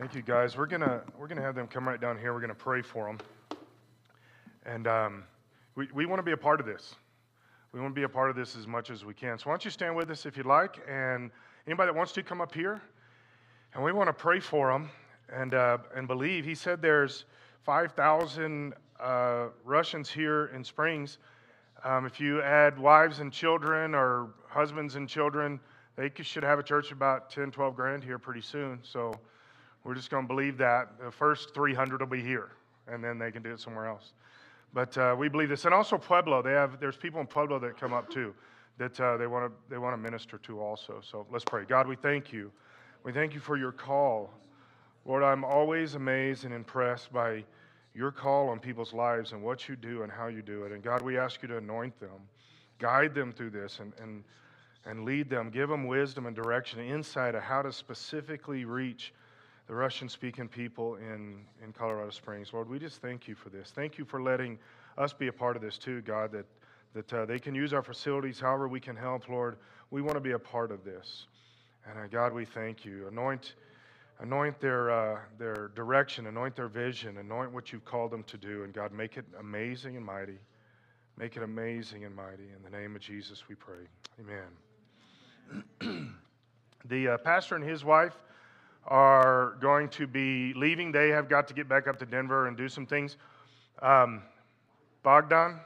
Thank you, guys. We're gonna we're gonna have them come right down here. We're gonna pray for them, and um, we we want to be a part of this. We want to be a part of this as much as we can. So why don't you stand with us if you'd like, and anybody that wants to come up here, and we want to pray for them and uh, and believe. He said there's five thousand uh, Russians here in Springs. Um, if you add wives and children or husbands and children, they should have a church about 10, 12 grand here pretty soon. So we're just going to believe that. The first 300 will be here, and then they can do it somewhere else. But uh, we believe this. And also Pueblo, they have, there's people in Pueblo that come up too that uh, they want to they want to minister to also. So let's pray. God, we thank you. We thank you for your call. Lord, I'm always amazed and impressed by your call on people's lives and what you do and how you do it. And God, we ask you to anoint them, guide them through this, and, and, and lead them. Give them wisdom and direction, and insight of how to specifically reach the Russian speaking people in, in Colorado Springs. Lord, we just thank you for this. Thank you for letting us be a part of this too, God, that, that uh, they can use our facilities however we can help, Lord. We want to be a part of this. And uh, God, we thank you. Anoint, anoint their, uh, their direction, anoint their vision, anoint what you've called them to do. And God, make it amazing and mighty. Make it amazing and mighty. In the name of Jesus, we pray. Amen. the uh, pastor and his wife are going to be leaving. They have got to get back up to Denver and do some things. Um, Bogdan,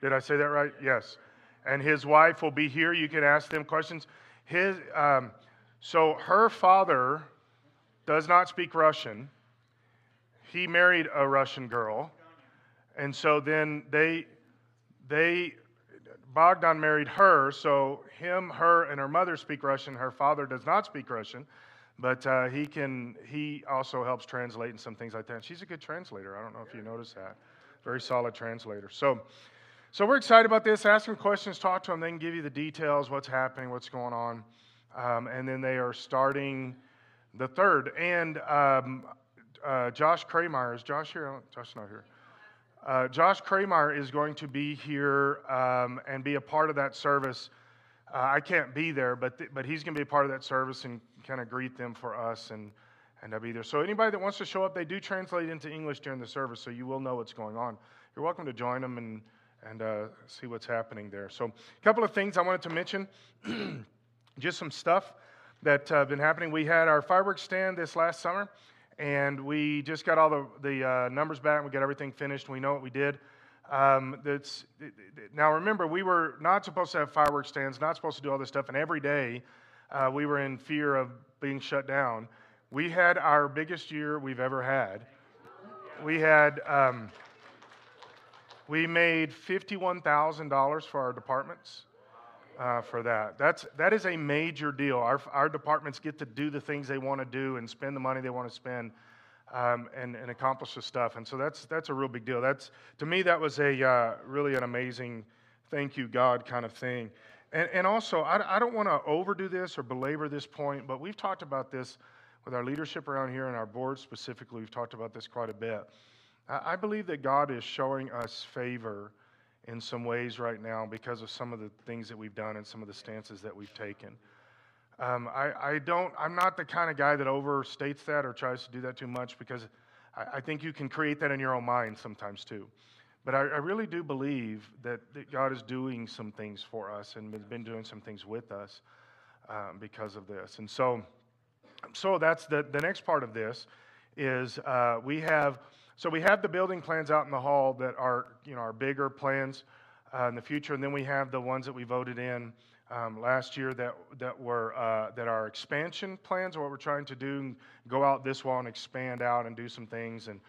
did I say that right? Yes. And his wife will be here. You can ask them questions. His, um, so her father does not speak Russian. He married a Russian girl, and so then they, they, Bogdan married her. So him, her, and her mother speak Russian. Her father does not speak Russian. But uh, he can. He also helps translate and some things like that. She's a good translator. I don't know if you noticed that. Very solid translator. So, so we're excited about this. Ask them questions, talk to them. They can give you the details, what's happening, what's going on, um, and then they are starting the third. And um, uh, Josh Kramer is Josh here? Josh not here. Uh, Josh Kramer is going to be here um, and be a part of that service. Uh, I can't be there, but th- but he's going to be a part of that service and kind of greet them for us and, and I'll be there. So anybody that wants to show up, they do translate into English during the service, so you will know what's going on. You're welcome to join them and, and uh, see what's happening there. So a couple of things I wanted to mention, just some stuff that uh, been happening. We had our fireworks stand this last summer, and we just got all the, the uh, numbers back. We got everything finished. We know what we did. Um, that's, now remember, we were not supposed to have fireworks stands, not supposed to do all this stuff, and every day uh, we were in fear of being shut down. We had our biggest year we've ever had. We had, um, we made $51,000 for our departments uh, for that. That's, that is a major deal. Our, our departments get to do the things they want to do and spend the money they want to spend. Um, and, and accomplish the stuff. And so that's, that's a real big deal. That's, to me, that was a uh, really an amazing thank you, God kind of thing. And, and also, I, I don't want to overdo this or belabor this point, but we've talked about this with our leadership around here and our board specifically. We've talked about this quite a bit. I, I believe that God is showing us favor in some ways right now because of some of the things that we've done and some of the stances that we've taken. Um, I, I, don't, I'm not the kind of guy that overstates that or tries to do that too much because I, I think you can create that in your own mind sometimes too. But I, I really do believe that, that, God is doing some things for us and has been doing some things with us um, because of this. And so, so that's the, the next part of this is uh, we have so we have the building plans out in the hall that are you know our bigger plans uh, in the future, and then we have the ones that we voted in um, last year that that were uh, that are expansion plans, what we're trying to do, go out this wall and expand out and do some things and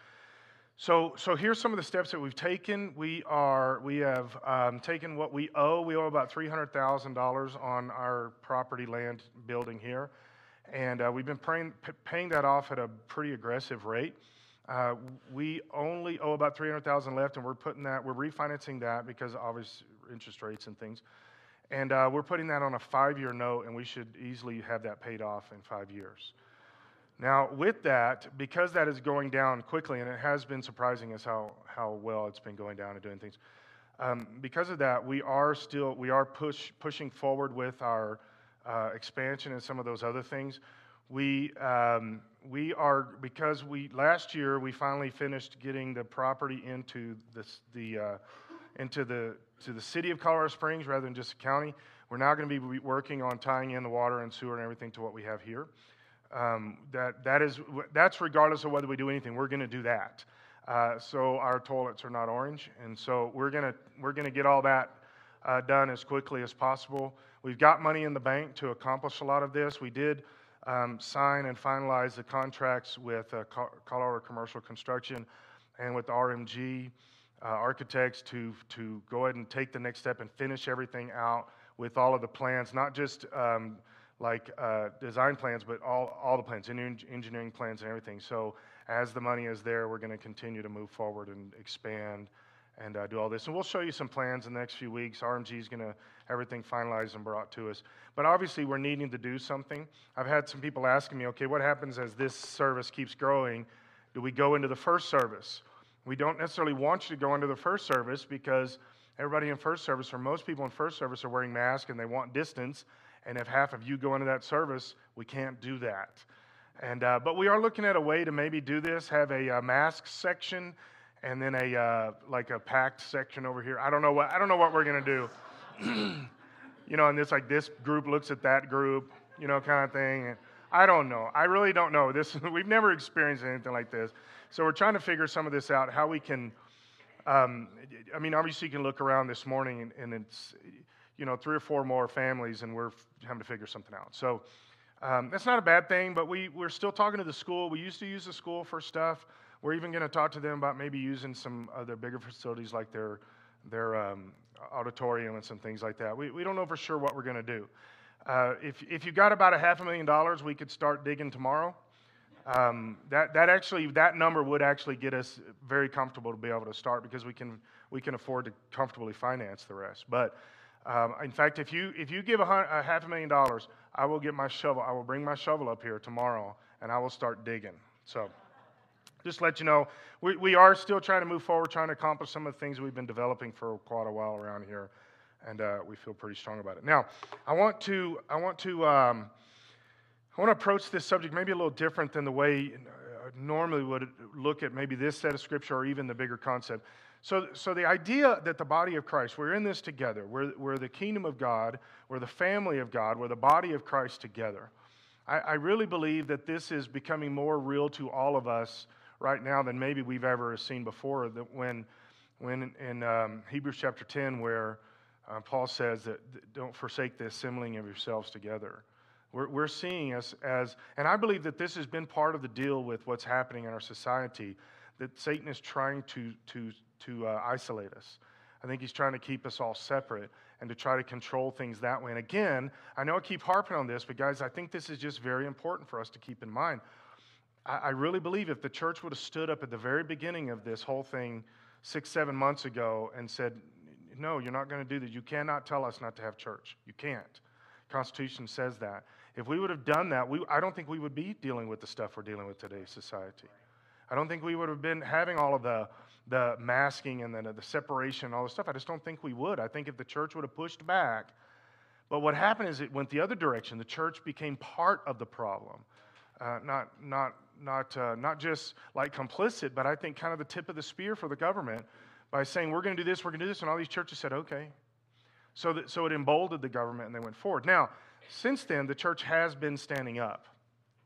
so, so here's some of the steps that we've taken. We are we have um, taken what we owe. We owe about three hundred thousand dollars on our property land building here, and uh, we've been paying, paying that off at a pretty aggressive rate. Uh, we only owe about three hundred thousand left, and we're putting that we're refinancing that because obvious interest rates and things, and uh, we're putting that on a five-year note, and we should easily have that paid off in five years. Now, with that, because that is going down quickly, and it has been surprising us how, how well it's been going down and doing things, um, because of that, we are still we are push, pushing forward with our uh, expansion and some of those other things. we, um, we are, because we, last year, we finally finished getting the property into this, the, uh, into the, to the city of Colorado Springs rather than just a county. We're now going to be working on tying in the water and sewer and everything to what we have here. Um, that, that is, that's regardless of whether we do anything, we're going to do that. Uh, so our toilets are not orange, and so we're going we're to get all that uh, done as quickly as possible. We've got money in the bank to accomplish a lot of this. We did um, sign and finalize the contracts with uh, Colorado Commercial Construction and with RMG uh, Architects to, to go ahead and take the next step and finish everything out with all of the plans, not just um, like uh, design plans, but all, all the plans, engineering plans and everything. So as the money is there, we're going to continue to move forward and expand and uh, do all this. And we'll show you some plans in the next few weeks. RMG is going to everything finalized and brought to us. But obviously, we're needing to do something. I've had some people asking me, okay, what happens as this service keeps growing? Do we go into the first service? We don't necessarily want you to go into the first service because everybody in first service, or most people in first service, are wearing masks and they want distance. And if half of you go into that service, we can't do that. And, uh, but we are looking at a way to maybe do this, have a uh, mask section and then a uh, like a packed section over here. I don't know what I don't know what we're gonna do. you know, and this like this group looks at that group, you know, kind of thing. And I don't know. I really don't know. This we've never experienced anything like this, so we're trying to figure some of this out. How we can. Um, I mean, obviously, you can look around this morning, and, and, it's you know three or four more families, and we're having to figure something out. So. Um, that's not a bad thing, but we, we're still talking to the school. We used to use the school for stuff. We're even going to talk to them about maybe using some other bigger facilities like their, their um, auditorium and some things like that. We, we don't know for sure what we're going to do. Uh, if, if you got about a half a million dollars, we could start digging tomorrow. Um, that, that actually, that number would actually get us very comfortable to be able to start because we can, we can afford to comfortably finance the rest. But um, in fact, if you, if you give a, a half a million dollars, I will get my shovel. I will bring my shovel up here tomorrow and I will start digging. So just let you know, we, we are still trying to move forward, trying to accomplish some of the things we've been developing for quite a while around here, and uh, we feel pretty strong about it. Now, I want to, I want to, um, I want to approach this subject maybe a little different than the way uh, normally would look at maybe this set of scripture or even the bigger concept. So, so the idea that the body of Christ, we're in this together. We're, we're the kingdom of God. We're the family of God. We're the body of Christ together. I, I really believe that this is becoming more real to all of us right now than maybe we've ever seen before. That when, when in um, Hebrews chapter 10, where uh, Paul says that don't forsake the assembling of yourselves together. We're, we're seeing us as, and I believe that this has been part of the deal with what's happening in our society, that Satan is trying to, to, to uh, isolate us. I think he's trying to keep us all separate and to try to control things that way. And again, I know I keep harping on this, but guys, I think this is just very important for us to keep in mind. I, really believe if the church would have stood up at the very beginning of this whole thing six, seven months ago and said, No, you're not going to do this. You cannot tell us not to have church. You can't. Constitution says that. If we would have done that, we, I don't think we would be dealing with the stuff we're dealing with today's society. I don't think we would have been having all of the, the masking and the, the separation and all this stuff. I just don't think we would. I think if the church would have pushed back, but what happened is it went the other direction. The church became part of the problem, uh, not, not not, uh, not just like complicit, but I think kind of the tip of the spear for the government by saying, we're going to do this, we're going to do this. And all these churches said, okay. So, that, so it emboldened the government and they went forward. Now, since then, the church has been standing up.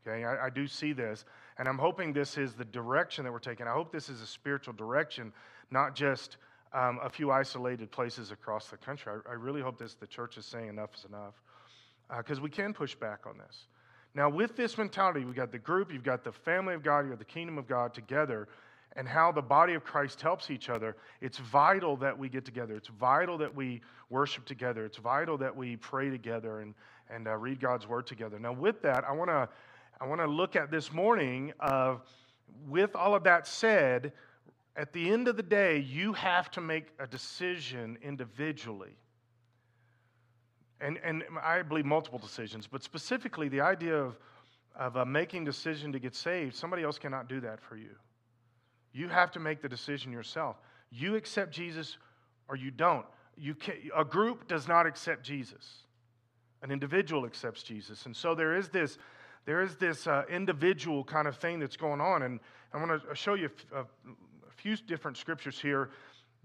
Okay, I, I do see this. And I'm hoping this is the direction that we're taking. I hope this is a spiritual direction, not just um, a few isolated places across the country. I, I, really hope this the church is saying enough is enough. Because uh, we can push back on this. Now, with this mentality, we've got the group, you've got the family of God, you have the kingdom of God together, and how the body of Christ helps each other. It's vital that we get together. It's vital that we worship together. It's vital that we pray together and, and uh, read God's word together. Now, with that, I want to I want to look at this morning of, with all of that said, at the end of the day, you have to make a decision individually and, and I believe multiple decisions, but specifically the idea of, of a making decision to get saved, somebody else cannot do that for you. You have to make the decision yourself. You accept Jesus or you don't. You can, a group does not accept Jesus. An individual accepts Jesus. And so there is this, there is this uh, individual kind of thing that's going on. And I want to show you a, a, few different scriptures here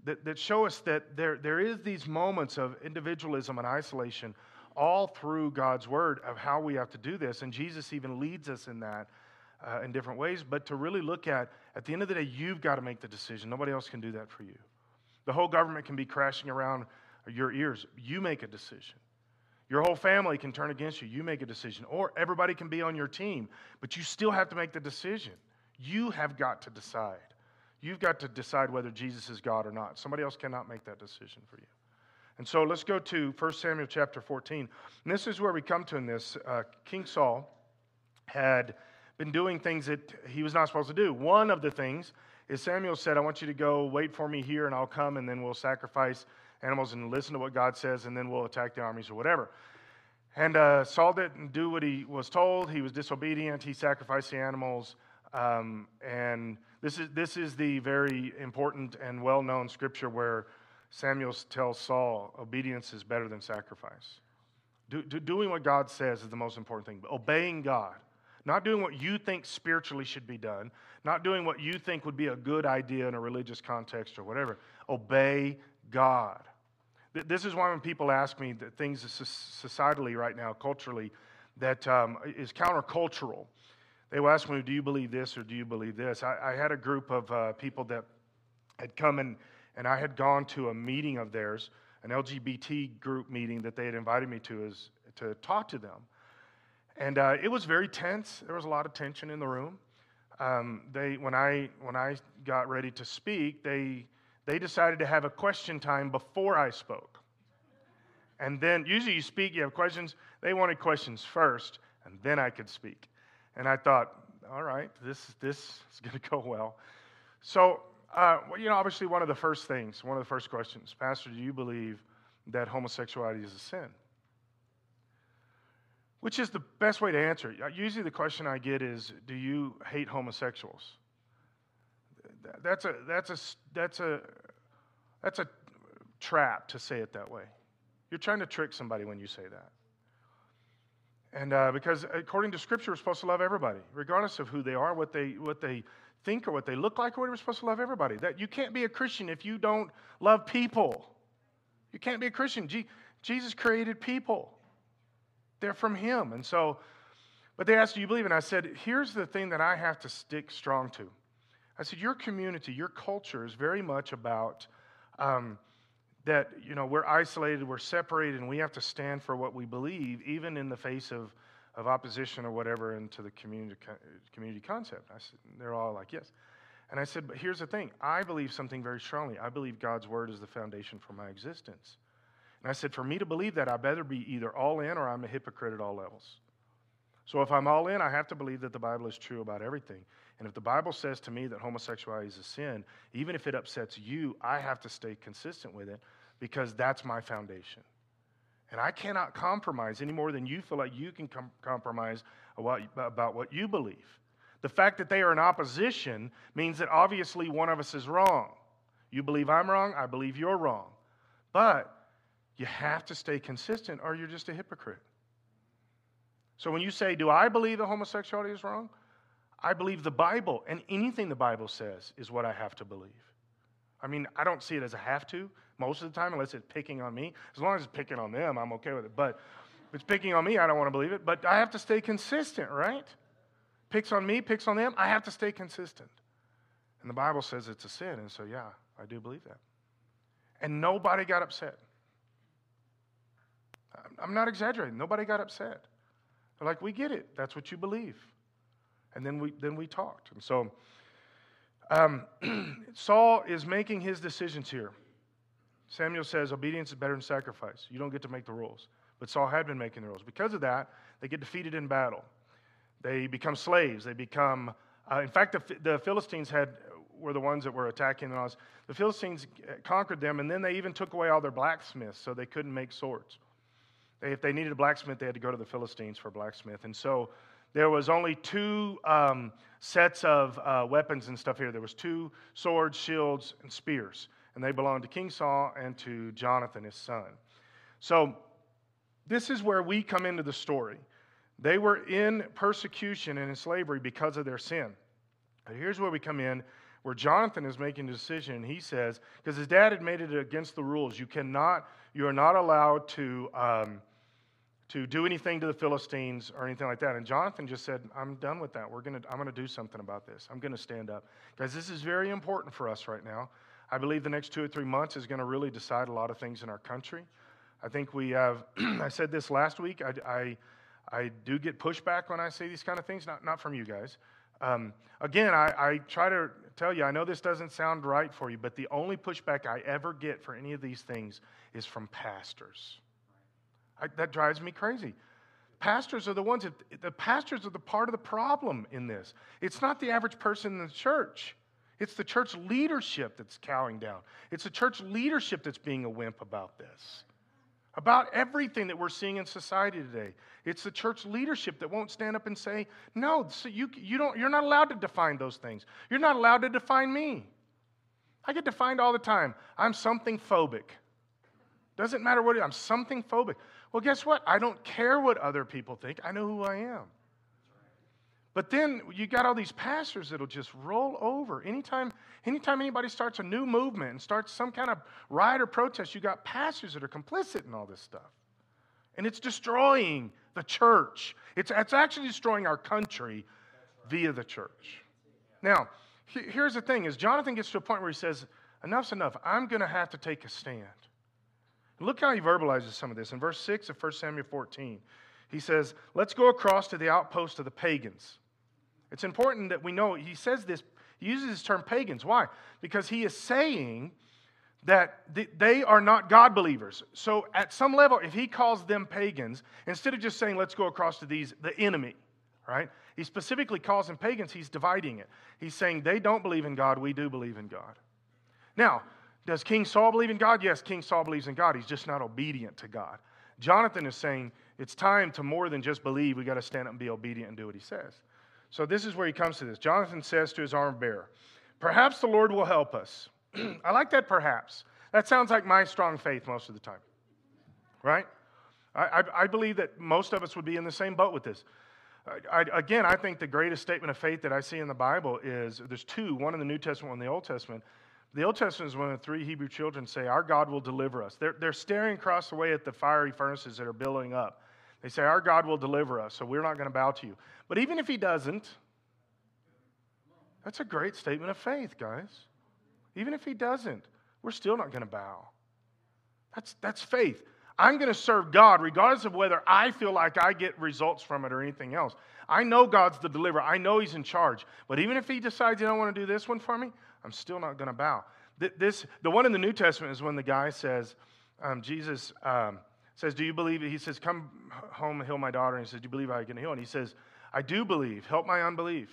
that, that show us that there, there is these moments of individualism and isolation all through God's word of how we have to do this. And Jesus even leads us in that uh, in different ways. But to really look at, at the end of the day, you've got to make the decision. Nobody else can do that for you. The whole government can be crashing around your ears. You make a decision. Your whole family can turn against you. You make a decision. Or everybody can be on your team, but you still have to make the decision. You have got to decide. You've got to decide whether Jesus is God or not. Somebody else cannot make that decision for you. And so let's go to 1 Samuel chapter 14. And this is where we come to in this. Uh, King Saul had been doing things that he was not supposed to do. One of the things is Samuel said, I want you to go wait for me here and I'll come and then we'll sacrifice animals and listen to what God says and then we'll attack the armies or whatever. And uh, Saul didn't do what he was told. He was disobedient. He sacrificed the animals. Um, and this is, this is the very important and well known scripture where Samuel tells Saul, obedience is better than sacrifice. Do, do, doing what God says is the most important thing. Obeying God, not doing what you think spiritually should be done, not doing what you think would be a good idea in a religious context or whatever. Obey God. This is why when people ask me that things societally right now, culturally, that um, is countercultural, they will ask me, Do you believe this or do you believe this? I, I had a group of uh, people that had come and and I had gone to a meeting of theirs, an LGBT group meeting that they had invited me to, is, to talk to them. And uh, it was very tense. There was a lot of tension in the room. Um, they, when, I, when I got ready to speak, they, they decided to have a question time before I spoke. And then, usually you speak, you have questions. They wanted questions first, and then I could speak. And I thought, all right, this, this is going to go well. So uh, you know, obviously, one of the first things, one of the first questions, Pastor, do you believe that homosexuality is a sin? Which is the best way to answer it. Usually, the question I get is, do you hate homosexuals? That's a, that's a, that's a, that's a trap to say it that way. You're trying to trick somebody when you say that. And uh, because according to Scripture, we're supposed to love everybody, regardless of who they are, what they, what they think or what they look like or whatever. We're supposed to love everybody. That you can't be a Christian if you don't love people. You can't be a Christian. Jesus created people. They're from Him. And so, but they asked, Do you believe? And I said, Here's the thing that I have to stick strong to. I said, Your community, your culture is very much about um, that, you know, we're isolated, we're separated, and we have to stand for what we believe, even in the face of of opposition or whatever into the community, community concept. I said, they're all like, yes. And I said, but here's the thing. I believe something very strongly. I believe God's word is the foundation for my existence. And I said, for me to believe that, I better be either all in or I'm a hypocrite at all levels. So if I'm all in, I have to believe that the Bible is true about everything. And if the Bible says to me that homosexuality is a sin, even if it upsets you, I have to stay consistent with it because that's my foundation. And I cannot compromise any more than you feel like you can com- compromise about what you believe. The fact that they are in opposition means that obviously one of us is wrong. You believe I'm wrong, I believe you're wrong. But you have to stay consistent or you're just a hypocrite. So when you say, Do I believe that homosexuality is wrong? I believe the Bible, and anything the Bible says is what I have to believe. I mean, I don't see it as a have to most of the time, unless it's picking on me. As long as it's picking on them, I'm okay with it. But if it's picking on me, I don't want to believe it. But I have to stay consistent, right? Picks on me, picks on them, I have to stay consistent. And the Bible says it's a sin. And so, yeah, I do believe that. And nobody got upset. I'm not exaggerating. Nobody got upset. They're like, we get it. That's what you believe. And then we, then we talked. And so, um, Saul is making his decisions here. Samuel says obedience is better than sacrifice. You don't get to make the rules. But Saul had been making the rules. Because of that, they get defeated in battle. They become slaves. They become, uh, in fact, the, the, Philistines had were the ones that were attacking the The Philistines conquered them, and then they even took away all their blacksmiths, so they couldn't make swords. They, if they needed a blacksmith, they had to go to the Philistines for a blacksmith. And so there was only two um, sets of uh, weapons and stuff here. There was two swords, shields, and spears and they belonged to King Saul and to Jonathan, his son. So, this is where we come into the story. They were in persecution and in slavery because of their sin. But here's where we come in, where Jonathan is making a decision. He says, because his dad had made it against the rules, you cannot, you are not allowed to. Um, to do anything to the Philistines or anything like that. And Jonathan just said, I'm done with that. We're gonna, I'm going to do something about this. I'm going to stand up. Guys, this is very important for us right now. I believe the next two or three months is going to really decide a lot of things in our country. I think we have, I said this last week, I, I, I, do get pushback when I say these kind of things, not, not from you guys. Um, again, I, I try to tell you, I know this doesn't sound right for you, but the only pushback I ever get for any of these things is from pastors. I, that drives me crazy. Pastors are the ones that, the pastors are the part of the problem in this. It's not the average person in the church. It's the church leadership that's cowing down. It's the church leadership that's being a wimp about this. About everything that we're seeing in society today. It's the church leadership that won't stand up and say, no, so you, you don't, you're not allowed to define those things. You're not allowed to define me. I get defined all the time. I'm something phobic. Doesn't matter what it is, I'm something phobic. Well, guess what? I don't care what other people think. I know who I am. But then you got all these pastors that'll just roll over. Anytime, anytime anybody starts a new movement and starts some kind of riot or protest, you got pastors that are complicit in all this stuff. And it's destroying the church. It's, it's actually destroying our country via the church. Now, here's the thing is Jonathan gets to a point where he says, enough's enough. I'm going to have to take a stand. Look how he verbalizes some of this. In verse 6 of 1 Samuel 14, he says, Let's go across to the outpost of the pagans. It's important that we know he says this, he uses this term pagans. Why? Because he is saying that they are not God believers. So, at some level, if he calls them pagans, instead of just saying, let's go across to these, the enemy, right? He specifically calls them pagans, he's dividing it. He's saying they don't believe in God, we do believe in God. Now, does King Saul believe in God? Yes, King Saul believes in God. He's just not obedient to God. Jonathan is saying it's time to more than just believe. We got to stand up and be obedient and do what he says. So this is where he comes to this. Jonathan says to his arm bearer, Perhaps the Lord will help us. I like that perhaps. That sounds like my strong faith most of the time, right? I, I, I believe that most of us would be in the same boat with this. I, again, I think the greatest statement of faith that I see in the Bible is there's two, one in the New Testament, one in the Old Testament. The Old Testament is when the three Hebrew children say, Our God will deliver us. They're, they're staring across the way at the fiery furnaces that are billowing up. They say, Our God will deliver us, so we're not going to bow to you. But even if He doesn't, that's a great statement of faith, guys. Even if He doesn't, we're still not going to bow. That's, that's faith. I'm going to serve God regardless of whether I feel like I get results from it or anything else. I know God's the deliverer. I know He's in charge. But even if He decides He don't want to do this one for me, I'm still not going to bow. This, the one in the New Testament is when the guy says, um, Jesus um, says, Do you believe? He says, Come home and heal my daughter. And he says, Do you believe I can heal? And he says, I do believe. Help my unbelief.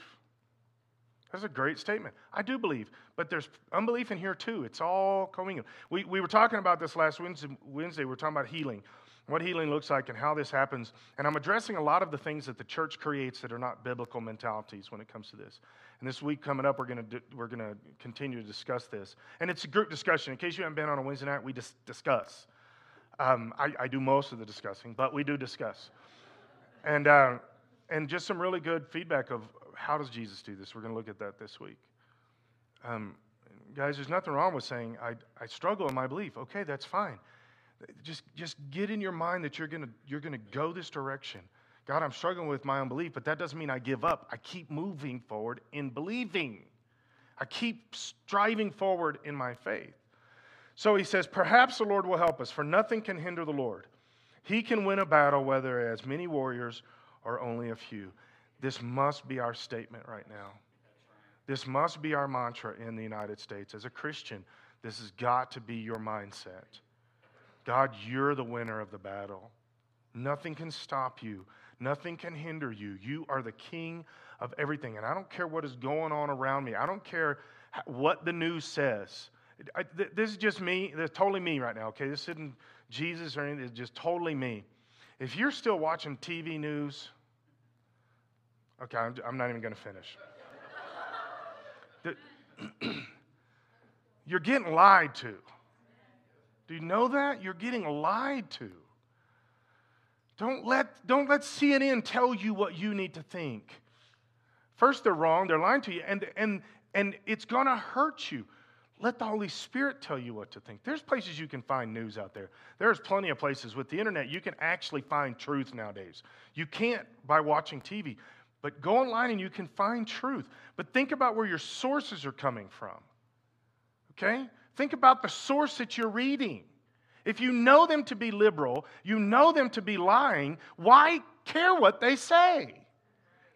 That's a great statement. I do believe, but there's unbelief in here too. It's all coming. We, we were talking about this last Wednesday. Wednesday. We were talking about healing what healing looks like and how this happens. And I'm addressing a lot of the things that the church creates that are not biblical mentalities when it comes to this. And this week coming up, we're going to we're going to continue to discuss this. And it's a group discussion. In case you haven't been on a Wednesday night, we just discuss. Um, I, I, do most of the discussing, but we do discuss. And uh, and just some really good feedback of how does Jesus do this. We're going to look at that this week. Um, guys, there's nothing wrong with saying I, I struggle in my belief. Okay, that's fine. Just, just get in your mind that you're going you're going to go this direction. God, I'm struggling with my unbelief, but that doesn't mean I give up. I keep moving forward in believing. I keep striving forward in my faith. So he says, Perhaps the Lord will help us, for nothing can hinder the Lord. He can win a battle, whether as many warriors or only a few. This must be our statement right now. This must be our mantra in the United States. As a Christian, this has got to be your mindset. God, you're the winner of the battle. Nothing can stop you, nothing can hinder you. You are the king of everything. And I don't care what is going on around me, I don't care what the news says. I, this is just me. This is totally me right now, okay? This isn't Jesus or anything. It's just totally me. If you're still watching TV news, okay, I'm, I'm not even going to finish. you're getting lied to. Do you know that? You're getting lied to. Don't let, don't let CNN tell you what you need to think. First, they're wrong, they're lying to you, and, and, and it's going to hurt you. Let the Holy Spirit tell you what to think. There's places you can find news out there. There's plenty of places with the internet you can actually find truth nowadays. You can't by watching TV, but go online and you can find truth. But think about where your sources are coming from. Okay? Think about the source that you're reading. If you know them to be liberal, you know them to be lying, why care what they say?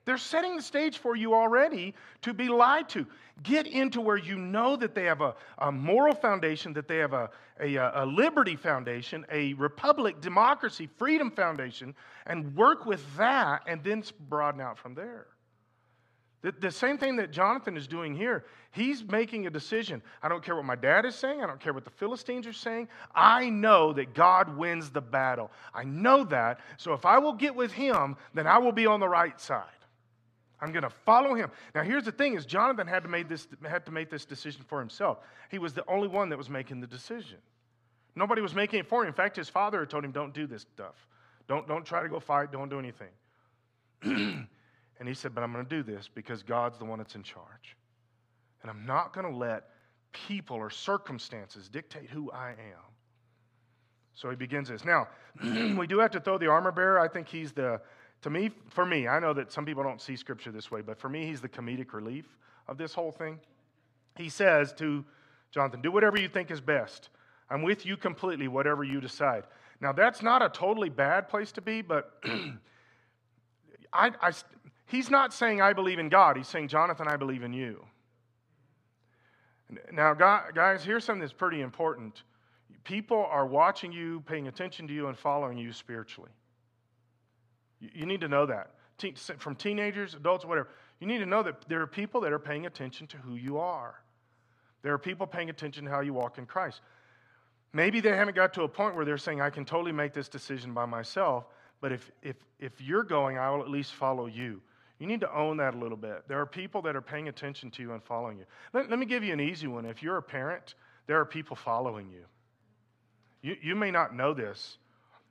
They're setting the stage for you already to be lied to. Get into where you know that they have a, a moral foundation, that they have a, a, a liberty foundation, a republic, democracy, freedom foundation, and work with that and then broaden out from there. The, the same thing that Jonathan is doing here. He's making a decision. I don't care what my dad is saying. I don't care what the Philistines are saying. I know that God wins the battle. I know that. So if I will get with him, then I will be on the right side. I'm going to follow him. Now, here's the thing: is Jonathan had to make this had to make this decision for himself. He was the only one that was making the decision. Nobody was making it for him. In fact, his father told him, "Don't do this stuff. Don't don't try to go fight. Don't do anything." And he said, But I'm going to do this because God's the one that's in charge. And I'm not going to let people or circumstances dictate who I am. So he begins this. Now, we do have to throw the armor bearer. I think he's the, to me, for me, I know that some people don't see scripture this way, but for me, he's the comedic relief of this whole thing. He says to Jonathan, Do whatever you think is best. I'm with you completely, whatever you decide. Now, that's not a totally bad place to be, but I, I, He's not saying, I believe in God. He's saying, Jonathan, I believe in you. Now, guys, here's something that's pretty important. People are watching you, paying attention to you, and following you spiritually. You need to know that. From teenagers, adults, whatever. You need to know that there are people that are paying attention to who you are. There are people paying attention to how you walk in Christ. Maybe they haven't got to a point where they're saying, I can totally make this decision by myself, but if, if, if you're going, I will at least follow you. You need to own that a little bit. There are people that are paying attention to you and following you. Let, let me give you an easy one. If you're a parent, there are people following you. You, you may not know this.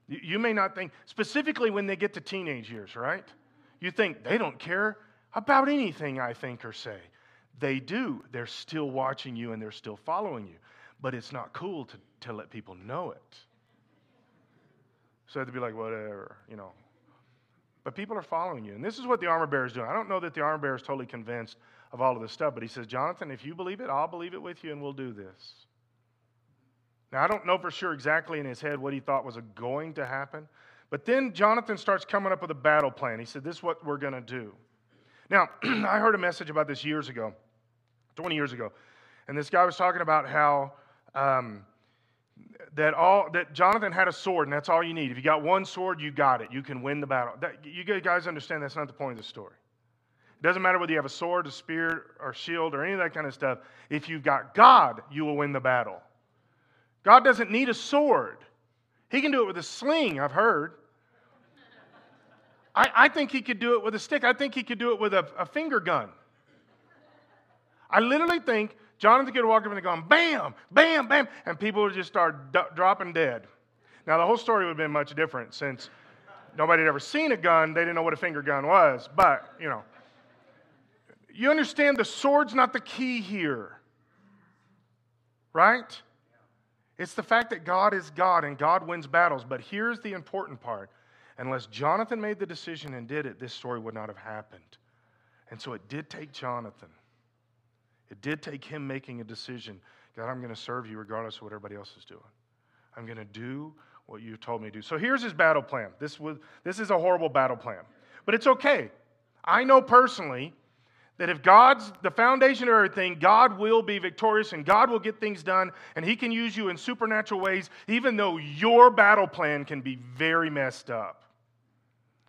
You, you may not think, specifically when they get to teenage years, right? You think they don't care about anything I think or say. They do. They're still watching you and they're still following you. But it's not cool to, to let people know it. So to be like, whatever, you know, but people are following you. And this is what the armor bearer is doing. I don't know that the armor bearer is totally convinced of all of this stuff, but he says, Jonathan, if you believe it, I'll believe it with you and we'll do this. Now, I don't know for sure exactly in his head what he thought was going to happen, but then Jonathan starts coming up with a battle plan. He said, This is what we're going to do. Now, I heard a message about this years ago, 20 years ago, and this guy was talking about how. Um, that all that Jonathan had a sword, and that's all you need. If you got one sword, you got it. You can win the battle. That, you guys understand that's not the point of the story. It doesn't matter whether you have a sword, a spear, or shield, or any of that kind of stuff. If you've got God, you will win the battle. God doesn't need a sword. He can do it with a sling, I've heard. I, I think he could do it with a stick. I think he could do it with a, a finger gun. I literally think Jonathan could walk up and gone, bam, bam, bam, and people would just start d- dropping dead. Now, the whole story would have been much different since nobody had ever seen a gun. They didn't know what a finger gun was. But, you know, you understand the sword's not the key here, right? It's the fact that God is God and God wins battles. But here's the important part unless Jonathan made the decision and did it, this story would not have happened. And so it did take Jonathan. It did take him making a decision God, I'm going to serve you regardless of what everybody else is doing. I'm going to do what you told me to do. So here's his battle plan. This, was, this is a horrible battle plan, but it's okay. I know personally that if God's the foundation of everything, God will be victorious and God will get things done and He can use you in supernatural ways, even though your battle plan can be very messed up.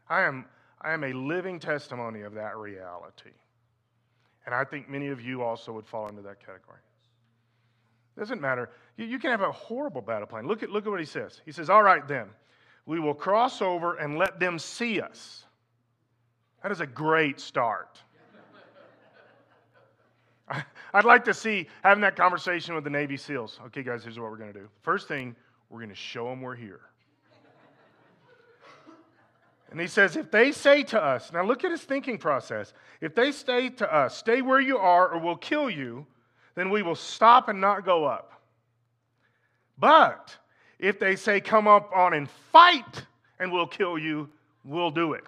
I am, I am a living testimony of that reality. And I think many of you also would fall into that category. Doesn't matter. You, you, can have a horrible battle plan. Look at, look at what he says. He says, All right, then, we will cross over and let them see us. That is a great start. I'd like to see having that conversation with the Navy SEALs. Okay, guys, here's what we're going to do. First thing, we're going to show them we're here. And he says, if they say to us, now look at his thinking process. If they say to us, stay where you are or we'll kill you, then we will stop and not go up. But if they say, come up on and fight and we'll kill you, we'll do it.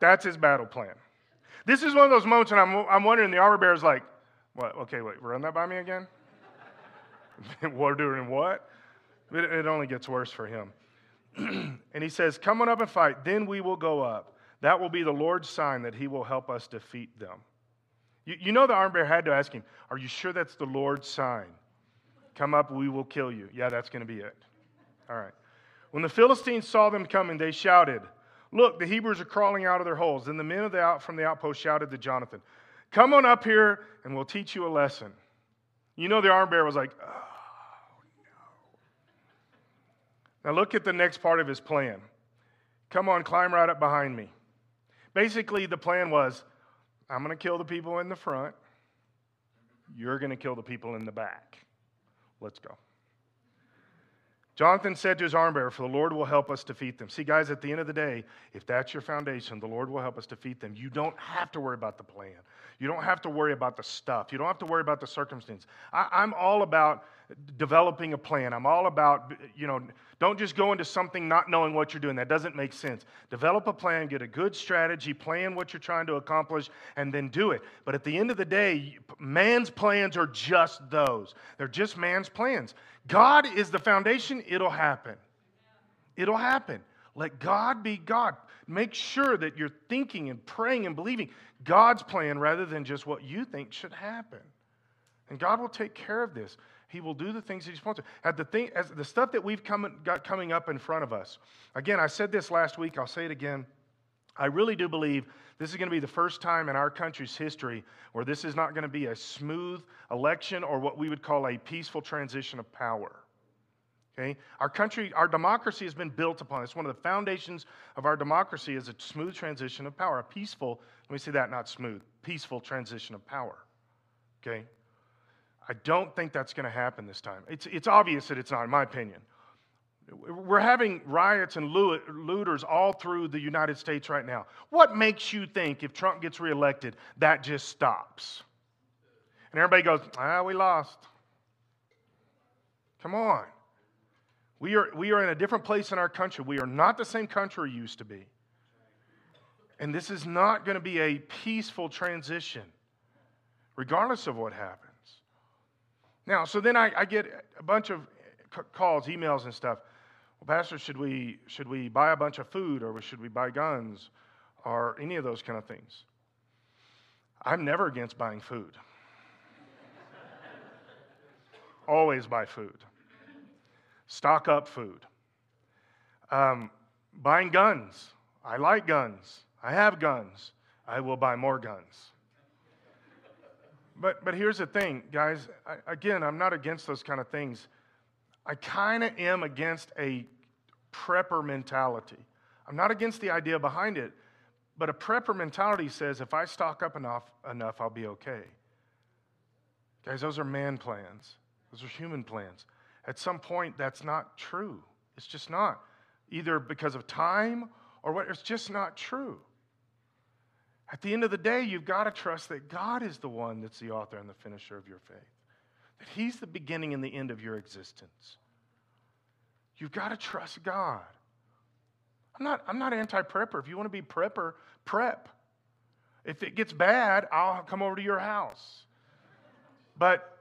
That's his battle plan. This is one of those moments and I'm, I'm wondering, the armor is like, what? Okay, wait, run that by me again? We're doing what? It, it only gets worse for him. and he says, Come on up and fight, then we will go up. That will be the Lord's sign that he will help us defeat them. You, you know, the armor bearer had to ask him, Are you sure that's the Lord's sign? Come up, we will kill you. Yeah, that's going to be it. All right. When the Philistines saw them coming, they shouted, Look, the Hebrews are crawling out of their holes. Then the men the out, from the outpost shouted to Jonathan, Come on up here and we'll teach you a lesson. You know, the arm bearer was like, no. Now look at the next part of his plan. Come on, climb right up behind me. Basically, the plan was I'm going to kill the people in the front, you're going to kill the people in the back. Let's go. Jonathan said to his arm bearer, For the Lord will help us defeat them. See, guys, at the end of the day, if that's your foundation, the Lord will help us defeat them. You don't have to worry about the plan. You don't have to worry about the stuff. You don't have to worry about the circumstance. I, am all about developing a plan. I'm all about, you know, don't just go into something not knowing what you're doing. That doesn't make sense. Develop a plan, get a good strategy, plan what you're trying to accomplish, and then do it. But at the end of the day, man's plans are just those. They're just man's plans. God is the foundation, it'll happen. It'll happen. Let God be God. Make sure that you're thinking and praying and believing God's plan rather than just what you think should happen. And God will take care of this. He will do the things He's supposed to. The thing, as the stuff that we've come, got coming up in front of us. Again, I said this last week. I'll say it again. I really do believe this is going to be the first time in our country's history where this is not going to be a smooth election or what we would call a peaceful transition of power. Okay? Our country, our democracy has been built upon. It's one of the foundations of our democracy is a smooth transition of power, a peaceful, let me say that, not smooth, peaceful transition of power. Okay? I don't think that's going to happen this time. It's, it's obvious that it's not, in my opinion. We're having riots and looters all through the United States right now. What makes you think if Trump gets reelected, that just stops? And everybody goes, ah, we lost. Come on. We are, we are in a different place in our country. We are not the same country we used to be. And this is not going to be a peaceful transition, regardless of what happens. Now, so then I, I get a bunch of calls, emails, and stuff. Well, Pastor, should we, should we buy a bunch of food or should we buy guns or any of those kind of things? I'm never against buying food. Always buy food. Stock up food. Um, buying guns. I like guns. I have guns. I will buy more guns. But, but here's the thing, guys. I, again, I'm not against those kind of things. I kind of am against a prepper mentality. I'm not against the idea behind it, but a prepper mentality says if I stock up enough, enough I'll be okay. Guys, those are man plans, those are human plans. At some point, that's not true. It's just not. Either because of time or what, it's just not true. At the end of the day, you've got to trust that God is the one that's the author and the finisher of your faith, that He's the beginning and the end of your existence. You've got to trust God. I'm not, I'm not anti prepper. If you want to be prepper, prep. If it gets bad, I'll come over to your house. But,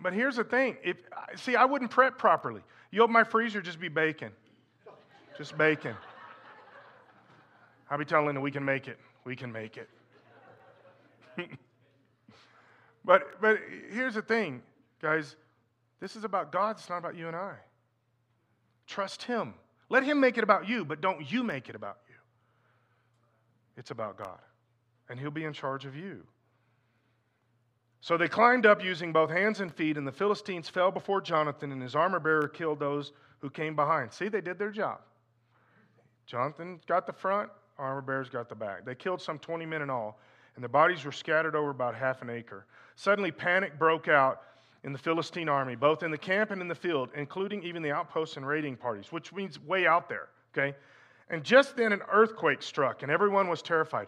but here's the thing. If, see, I wouldn't prep properly. You open my freezer, just be bacon. Just bacon. I'll be telling Linda we can make it. We can make it. but, but here's the thing, guys. This is about God, it's not about you and I. Trust Him. Let Him make it about you, but don't you make it about you. It's about God, and He'll be in charge of you. So they climbed up using both hands and feet, and the Philistines fell before Jonathan, and his armor bearer killed those who came behind. See, they did their job. Jonathan got the front, armor bearers got the back. They killed some 20 men in all, and their bodies were scattered over about half an acre. Suddenly, panic broke out in the Philistine army, both in the camp and in the field, including even the outposts and raiding parties, which means way out there, okay? And just then an earthquake struck, and everyone was terrified.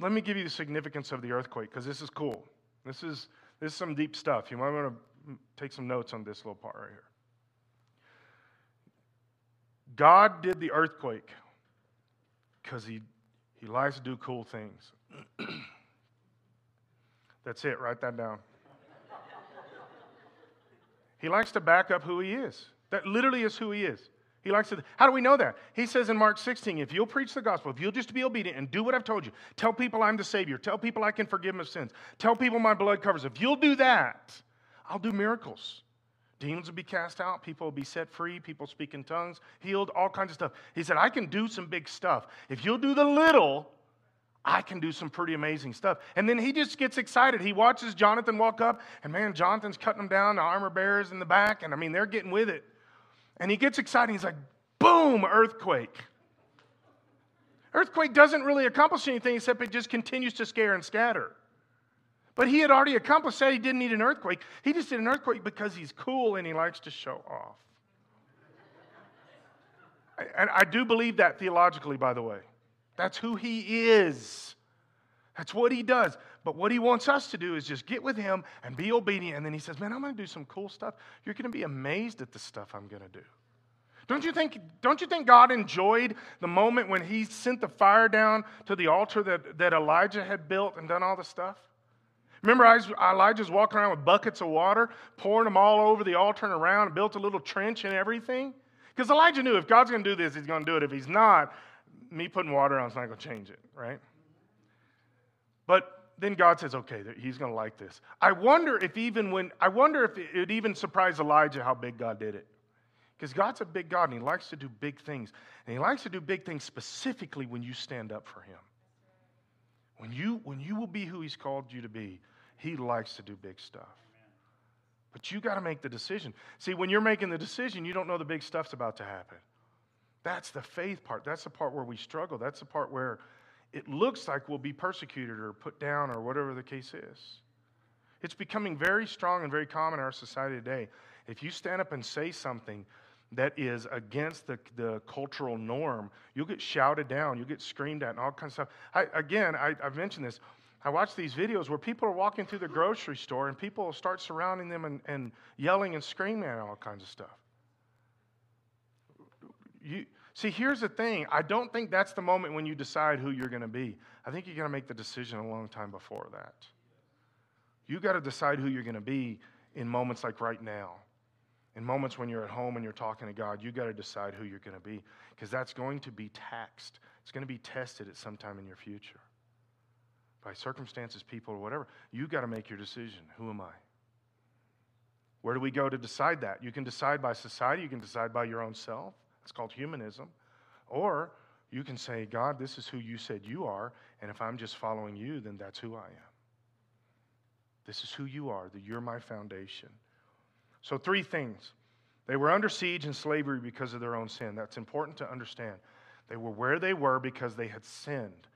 Let me give you the significance of the earthquake, because this is cool. This is, this is some deep stuff. You might want to take some notes on this little part right here. God did the earthquake because he, he likes to do cool things. That's it, write that down. he likes to back up who he is. That literally is who he is. He likes to. How do we know that? He says in Mark 16, if you'll preach the gospel, if you'll just be obedient and do what I've told you, tell people I'm the Savior, tell people I can forgive them of sins, tell people my blood covers. If you'll do that, I'll do miracles. Demons will be cast out, people will be set free, people speak in tongues, healed, all kinds of stuff. He said, I can do some big stuff. If you'll do the little, I can do some pretty amazing stuff. And then he just gets excited. He watches Jonathan walk up, and man, Jonathan's cutting them down, the armor bearers in the back, and I mean, they're getting with it. And he gets excited. He's like, boom, earthquake. Earthquake doesn't really accomplish anything except it just continues to scare and scatter. But he had already accomplished that. He didn't need an earthquake. He just did an earthquake because he's cool and he likes to show off. And I do believe that theologically, by the way. That's who he is. That's what he does. But what he wants us to do is just get with him and be obedient. And then he says, Man, I'm going to do some cool stuff. You're going to be amazed at the stuff I'm going to do. Don't you, think, don't you think God enjoyed the moment when he sent the fire down to the altar that, that Elijah had built and done all the stuff? Remember, Elijah's walking around with buckets of water, pouring them all over the altar and around, and built a little trench and everything? Because Elijah knew if God's going to do this, he's going to do it. If he's not, me putting water on is not going to change it, right? But then God says, okay, he's going to like this. I wonder if even when, I wonder if it even surprised Elijah how big God did it. Because God's a big God and he likes to do big things. And he likes to do big things specifically when you stand up for him. When you, when you will be who he's called you to be, he likes to do big stuff. But you got to make the decision. See, when you're making the decision, you don't know the big stuff's about to happen. That's the faith part. That's the part where we struggle. That's the part where it looks like we'll be persecuted or put down or whatever the case is. It's becoming very strong and very common in our society today. If you stand up and say something that is against the, the cultural norm, you'll get shouted down, you'll get screamed at, and all kinds of stuff. I, again, I, I've mentioned this. I watch these videos where people are walking through the grocery store and people start surrounding them and, and yelling and screaming and all kinds of stuff. You, See, here's the thing. I don't think that's the moment when you decide who you're going to be. I think you're going to make the decision a long time before that. You got to decide who you're going to be in moments like right now. In moments when you're at home and you're talking to God, you got to decide who you're going to be because that's going to be taxed. It's going to be tested at some time in your future by circumstances, people, or whatever. You got to make your decision. Who am I? Where do we go to decide that? You can decide by society, you can decide by your own self. It's called humanism. Or you can say, God, this is who you said you are, and if I'm just following you, then that's who I am. This is who you are, that you're my foundation. So, three things. They were under siege and slavery because of their own sin. That's important to understand. They were where they were because they had sinned.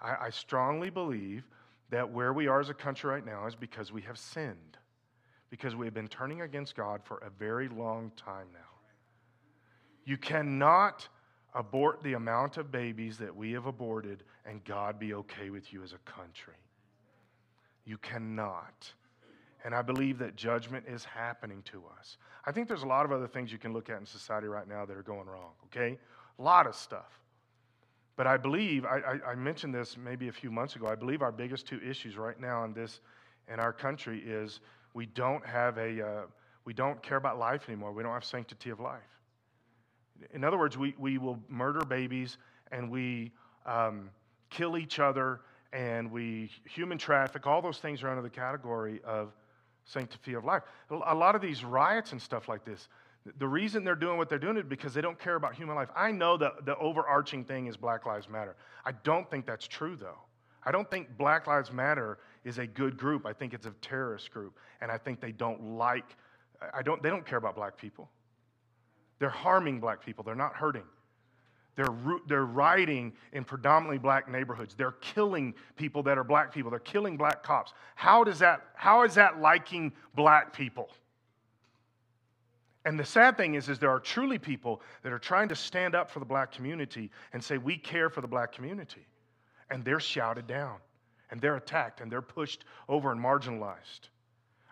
I, I strongly believe that where we are as a country right now is because we have sinned, because we have been turning against God for a very long time now. You cannot abort the amount of babies that we have aborted and God be okay with you as a country. You cannot. And I believe that judgment is happening to us. I think there's a lot of other things you can look at in society right now that are going wrong, okay? A lot of stuff. But I believe, I, I, I mentioned this maybe a few months ago, I believe our biggest two issues right now in this, in our country is we don't have a, uh, we don't care about life anymore. We don't have sanctity of life. In other words, we, we will murder babies and we um, kill each other and we human traffic. All those things are under the category of sanctity of life. A lot of these riots and stuff like this, the reason they're doing what they're doing is because they don't care about human life. I know that the overarching thing is Black Lives Matter. I don't think that's true, though. I don't think Black Lives Matter is a good group. I think it's a terrorist group, and I think they don't like. I don't. They don't care about black people. They're harming black people, they're not hurting. They're, they're rioting in predominantly black neighborhoods. They're killing people that are black people. They're killing black cops. How, does that, how is that liking black people? And the sad thing is, is there are truly people that are trying to stand up for the black community and say, we care for the black community. And they're shouted down, and they're attacked, and they're pushed over and marginalized.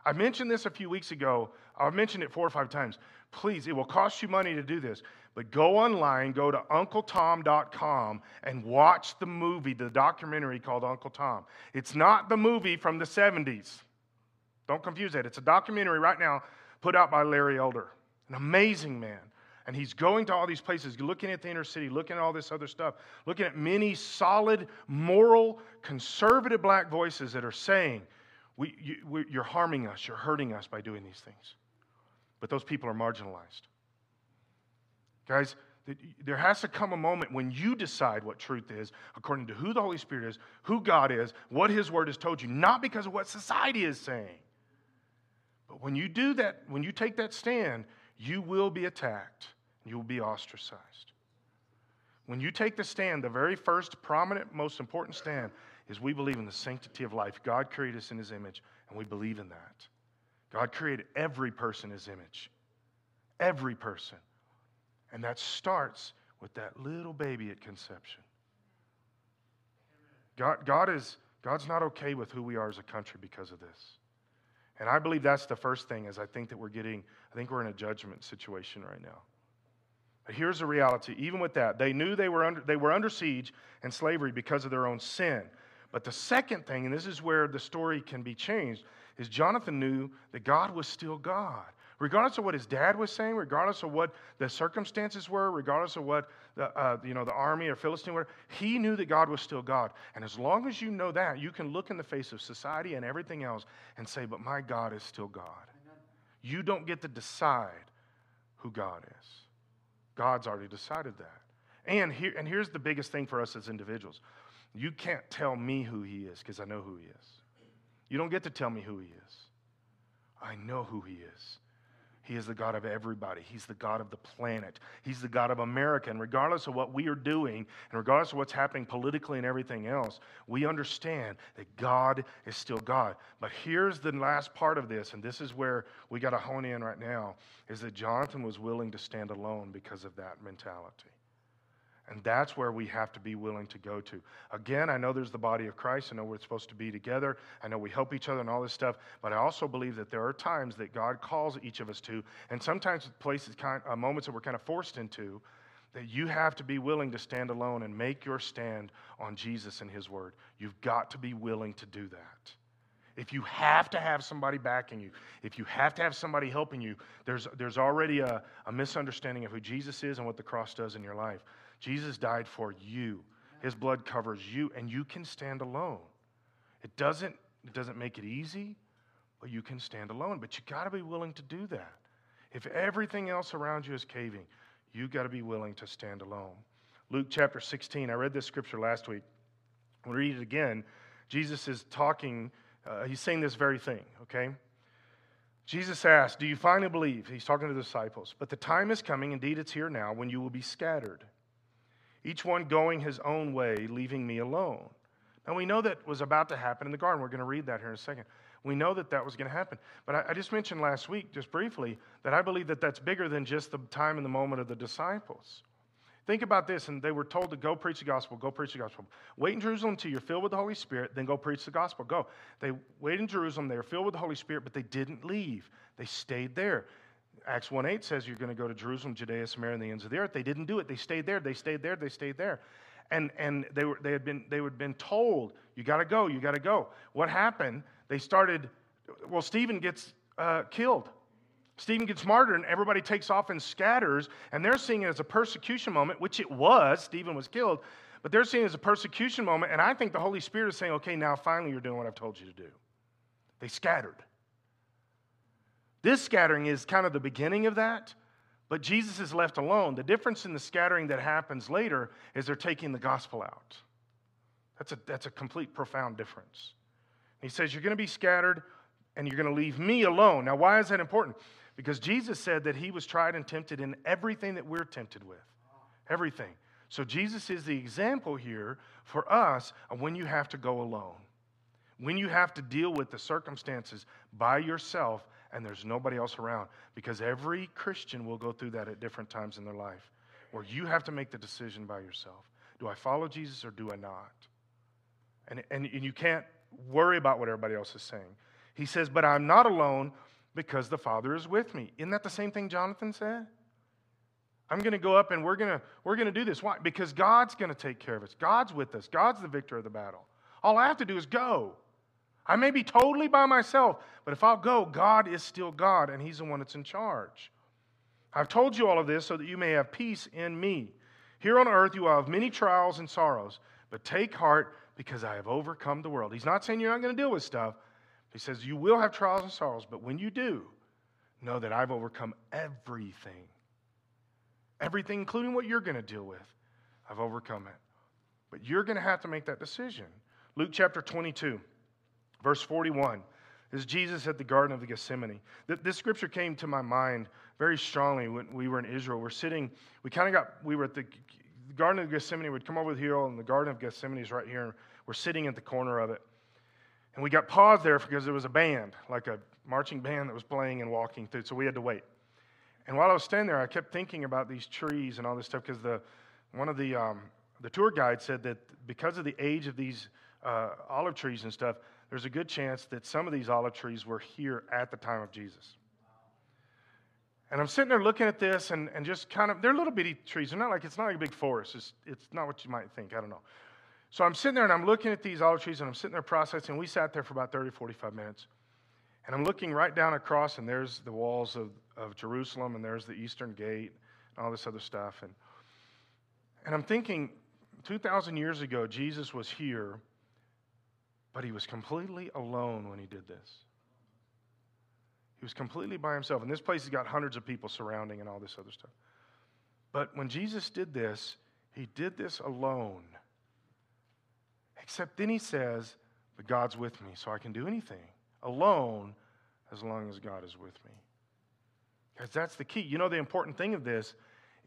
I mentioned this a few weeks ago. I've mentioned it four or five times. Please, it will cost you money to do this, but go online, go to uncletom.com, and watch the movie, the documentary called Uncle Tom. It's not the movie from the 70s. Don't confuse that. It's a documentary right now put out by Larry Elder, an amazing man. And he's going to all these places, looking at the inner city, looking at all this other stuff, looking at many solid, moral, conservative black voices that are saying, we, you, You're harming us, you're hurting us by doing these things. But those people are marginalized. Guys, there has to come a moment when you decide what truth is according to who the Holy Spirit is, who God is, what His Word has told you, not because of what society is saying. But when you do that, when you take that stand, you will be attacked. You will be ostracized. When you take the stand, the very first prominent, most important stand is we believe in the sanctity of life. God created us in His image, and we believe in that. God created every person in His image. Every person. And that starts with that little baby at conception. God, God is, God's not okay with who we are as a country because of this. And I believe that's the first thing is I think that we're getting, I think we're in a judgment situation right now. But here's the reality. Even with that, they knew they were under, they were under siege and slavery because of their own sin. But the second thing, and this is where the story can be changed, is Jonathan knew that God was still God. Regardless of what his dad was saying, regardless of what the circumstances were, regardless of what the, uh, you know, the army or Philistine were, he knew that God was still God. And as long as you know that, you can look in the face of society and everything else and say, But my God is still God. You don't get to decide who God is, God's already decided that. And, here, and here's the biggest thing for us as individuals you can't tell me who he is because I know who he is. You don't get to tell me who he is. I know who he is. He is the God of everybody. He's the God of the planet. He's the God of America. And regardless of what we are doing, and regardless of what's happening politically and everything else, we understand that God is still God. But here's the last part of this, and this is where we got to hone in right now, is that Jonathan was willing to stand alone because of that mentality. And that's where we have to be willing to go to. Again, I know there's the body of Christ. I know we're supposed to be together. I know we help each other and all this stuff. But I also believe that there are times that God calls each of us to, and sometimes places, kind, uh, moments that we're kind of forced into, that you have to be willing to stand alone and make your stand on Jesus and His Word. You've got to be willing to do that. If you have to have somebody backing you, if you have to have somebody helping you, there's, there's already a, a misunderstanding of who Jesus is and what the cross does in your life. Jesus died for you. His blood covers you, and you can stand alone. It doesn't, it doesn't make it easy, but you can stand alone. But you got to be willing to do that. If everything else around you is caving, you got to be willing to stand alone. Luke chapter 16, I read this scripture last week. We'll read it again. Jesus is talking, uh, he's saying this very thing, okay? Jesus asked, Do you finally believe? He's talking to the disciples. But the time is coming, indeed it's here now, when you will be scattered each one going his own way, leaving me alone. Now, we know that was about to happen in the garden. We're going to read that here in a second. We know that that was going to happen. But I, I, just mentioned last week, just briefly, that I believe that that's bigger than just the time and the moment of the disciples. Think about this, and they were told to go preach the gospel, go preach the gospel. Wait in Jerusalem until you're filled with the Holy Spirit, then go preach the gospel. Go. They waited in Jerusalem, they were filled with the Holy Spirit, but they didn't leave. They stayed there. Acts 1 8 says you're going to go to Jerusalem, Judea, Samaria, and the ends of the earth. They didn't do it. They stayed there. They stayed there. They stayed there. And, and they, were, they, had been, they had been told, you got to go, you got to go. What happened? They started, well, Stephen gets uh, killed. Stephen gets martyred, and everybody takes off and scatters, and they're seeing it as a persecution moment, which it was. Stephen was killed, but they're seeing it as a persecution moment, and I think the Holy Spirit is saying, okay, now finally you're doing what I've told you to do. They scattered. This scattering is kind of the beginning of that, but Jesus is left alone. The difference in the scattering that happens later is they're taking the gospel out. That's a, that's a complete, profound difference. He says, You're going to be scattered and you're going to leave me alone. Now, why is that important? Because Jesus said that he was tried and tempted in everything that we're tempted with. Everything. So, Jesus is the example here for us of when you have to go alone, when you have to deal with the circumstances by yourself and there's nobody else around. Because every Christian will go through that at different times in their life where you have to make the decision by yourself. Do I follow Jesus or do I not? And, and, and you can't worry about what everybody else is saying. He says, But I'm not alone because the Father is with me. Isn't that the same thing Jonathan said? I'm going to go up and we're going to we're going to do this. Why? Because God's going to take care of us. God's with us. God's the victor of the battle. All I have to do is go. I may be totally by myself, but if I'll go, God is still God and he's the one that's in charge. I've told you all of this so that you may have peace in me. Here on earth you will have many trials and sorrows, but take heart because I have overcome the world. He's not saying you're not going to deal with stuff. He says you will have trials and sorrows, but when you do, know that I've overcome everything. Everything, including what you're going to deal with, I've overcome it. But you're going to have to make that decision. Luke chapter 22, verse 41 is Jesus at the Garden of the Gethsemane. This scripture came to my mind very strongly when we were in Israel. We're sitting, we kind of got, we were at the Garden of Gethsemane. We'd come over the hill, and the Garden of Gethsemane is right here. We're sitting at the corner of it. And we got paused there because there was a band, like a marching band that was playing and walking through. So we had to wait. And while I was standing there, I kept thinking about these trees and all this stuff because the one of the um, the tour guide said that because of the age of these uh, olive trees and stuff, there's a good chance that some of these olive trees were here at the time of Jesus. And I'm sitting there looking at this and, and just kind of, they're little bitty trees. They're not like, it's not like a big forest. It's, it's not what you might think. I don't know. So I'm sitting there and I'm looking at these olive trees and I'm sitting there processing. We sat there for about 30, 45 minutes. And I'm looking right down across, and there's the walls of, of Jerusalem, and there's the Eastern Gate, and all this other stuff. And, and I'm thinking, 2,000 years ago, Jesus was here, but he was completely alone when he did this. He was completely by himself. And this place has got hundreds of people surrounding and all this other stuff. But when Jesus did this, he did this alone. Except then he says, But God's with me, so I can do anything alone as long as God is with me. Because that's the key. You know, the important thing of this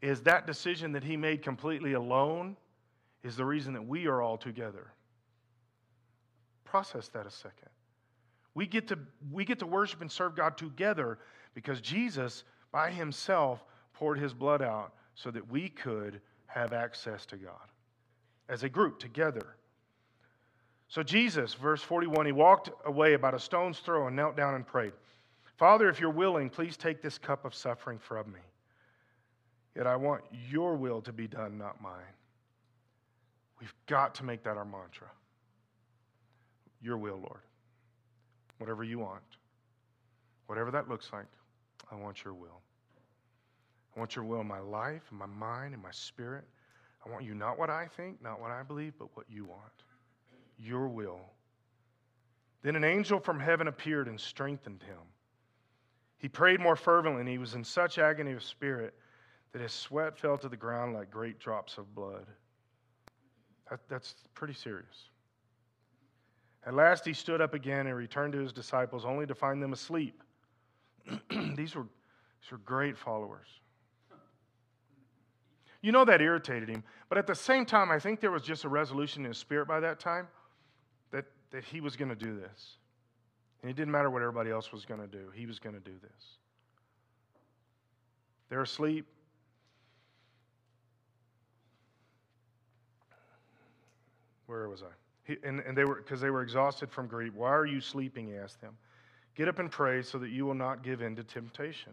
is that decision that he made completely alone is the reason that we are all together. Process that a second. We get to, we get to worship and serve God together because Jesus, by himself, poured his blood out so that we could have access to God as a group together. So, Jesus, verse 41, he walked away about a stone's throw and knelt down and prayed, Father, if you're willing, please take this cup of suffering from me. Yet I want your will to be done, not mine. We've got to make that our mantra. Your will, Lord whatever you want. Whatever that looks like, I want your will. I want your will in my life, in my mind, in my spirit. I want you not what I think, not what I believe, but what you want. Your will. Then an angel from heaven appeared and strengthened him. He prayed more fervently, and he was in such agony of spirit that his sweat fell to the ground like great drops of blood. That, that's pretty serious. At last he stood up again and returned to his disciples, only to find them asleep. these, were, these were great followers. You know that irritated him, but at the same time, I think there was just a resolution in his spirit by that time that, that he was going to do this. And it didn't matter what everybody else was going to do, he was going to do this. They're asleep. Where was I? And, and they were because they were exhausted from grief. Why are you sleeping? He asked them. Get up and pray so that you will not give in to temptation.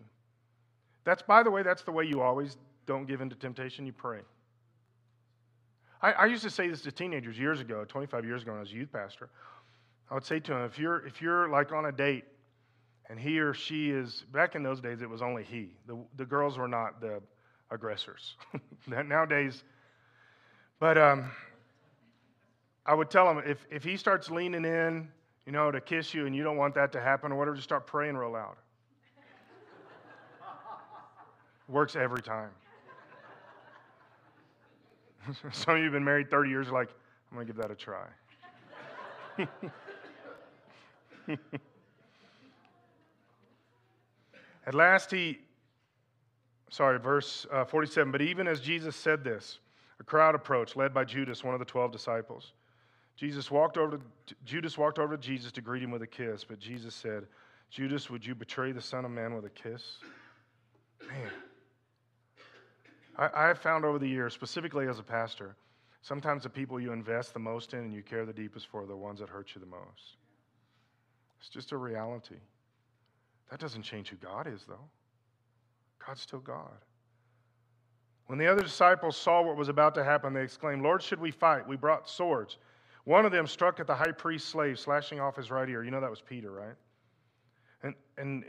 That's, by the way, that's the way you always don't give in to temptation. You pray. I, I used to say this to teenagers years ago, 25 years ago, when I was a youth pastor. I would say to them, if you're if you're like on a date and he or she is back in those days it was only he. The the girls were not the aggressors. Nowadays, but um, I would tell him if, if he starts leaning in, you know, to kiss you and you don't want that to happen or whatever, just start praying real loud. Works every time. Some of you have been married 30 years, like, I'm going to give that a try. At last he, sorry, verse uh, 47, but even as Jesus said this, a crowd approached, led by Judas, one of the 12 disciples. Jesus walked over to, Judas walked over to Jesus to greet him with a kiss, but Jesus said, Judas, would you betray the Son of Man with a kiss? Man. I, I have found over the years, specifically as a pastor, sometimes the people you invest the most in and you care the deepest for are the ones that hurt you the most. It's just a reality. That doesn't change who God is, though. God's still God. When the other disciples saw what was about to happen, they exclaimed, Lord, should we fight? We brought swords. One of them struck at the high priest's slave, slashing off his right ear. You know that was Peter, right? And, and,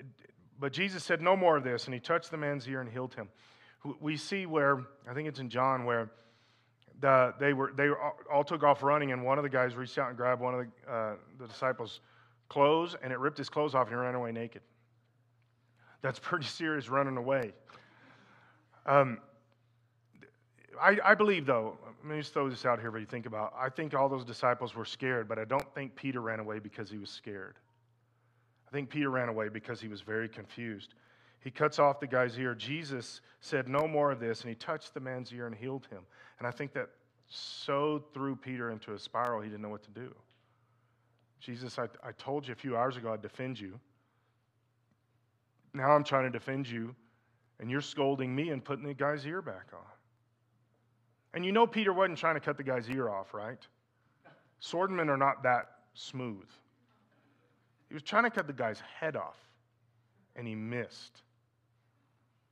but Jesus said, No more of this. And he touched the man's ear and healed him. We see where, I think it's in John, where the, they, were, they all took off running, and one of the guys reached out and grabbed one of the, uh, the disciples' clothes, and it ripped his clothes off, and he ran away naked. That's pretty serious running away. Um, I, I, believe, though, let me just throw this out here for you to think about. I think all those disciples were scared, but I don't think Peter ran away because he was scared. I think Peter ran away because he was very confused. He cuts off the guy's ear. Jesus said, No more of this, and he touched the man's ear and healed him. And I think that so threw Peter into a spiral he didn't know what to do. Jesus, I, I told you a few hours ago I'd defend you. Now I'm trying to defend you, and you're scolding me and putting the guy's ear back on. And you know Peter wasn't trying to cut the guy's ear off, right? Swordmen are not that smooth. He was trying to cut the guy's head off, and he missed.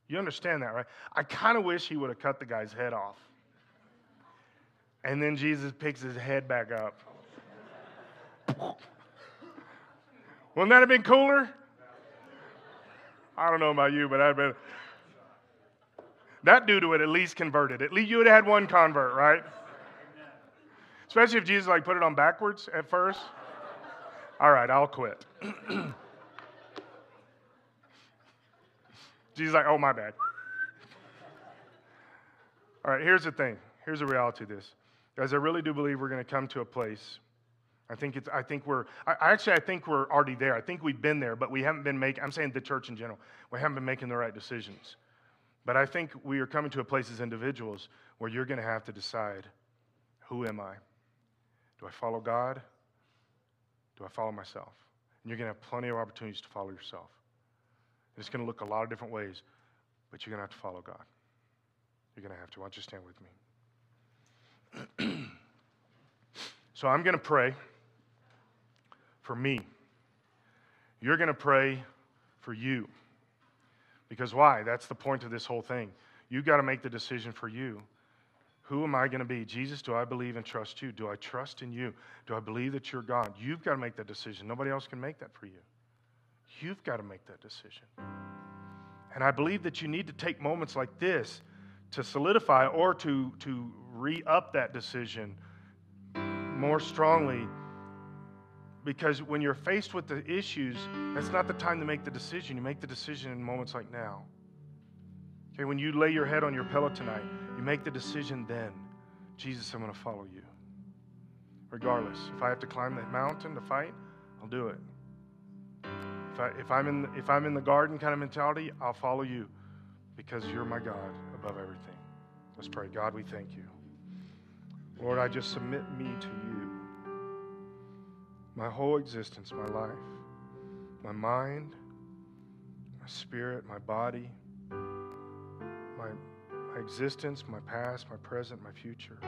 You understand that, right? I kind of wish he would have cut the guy's head off. And then Jesus picks his head back up. Wouldn't that have been cooler? I don't know about you, but I'd been. That dude would at least converted. At least you would have had one convert, right? Especially if Jesus like put it on backwards at first. All right, I'll quit. Jesus like, oh my bad. All right, here's the thing. Here's the reality of this. Guys, I really do believe we're going to come to a place I think it's. I think we're. I, actually, I think we're already there. I think we've been there, but we haven't been making. I'm saying the church in general. We haven't been making the right decisions. But I think we are coming to a place as individuals where you're going to have to decide, who am I? Do I follow God? Do I follow myself? And you're going to have plenty of opportunities to follow yourself. And it's going to look a lot of different ways, but you're going to have to follow God. You're going to have to. Why don't you stand with me? so I'm going to pray for me. You're going to pray for you. Because why? That's the point of this whole thing. You've got to make the decision for you. Who am I going to be? Jesus, do I believe and trust you? Do I trust in you? Do I believe that you're God? You've got to make that decision. Nobody else can make that for you. You've got to make that decision. And I believe that you need to take moments like this to solidify or to, to re up that decision more strongly because when you're faced with the issues, that's not the time to make the decision. You make the decision in moments like now. Okay, when you lay your head on your pillow tonight, you make the decision then. Jesus, I'm going to follow you. Regardless, if I have to climb the mountain to fight, I'll do it. If, I, if, I'm in, if I'm in the garden kind of mentality, I'll follow you because you're my God above everything. Let's pray. God, we thank you. Lord, I just submit me to you my whole existence, my life, my mind, my spirit, my body, my, my existence, my past, my present, my future,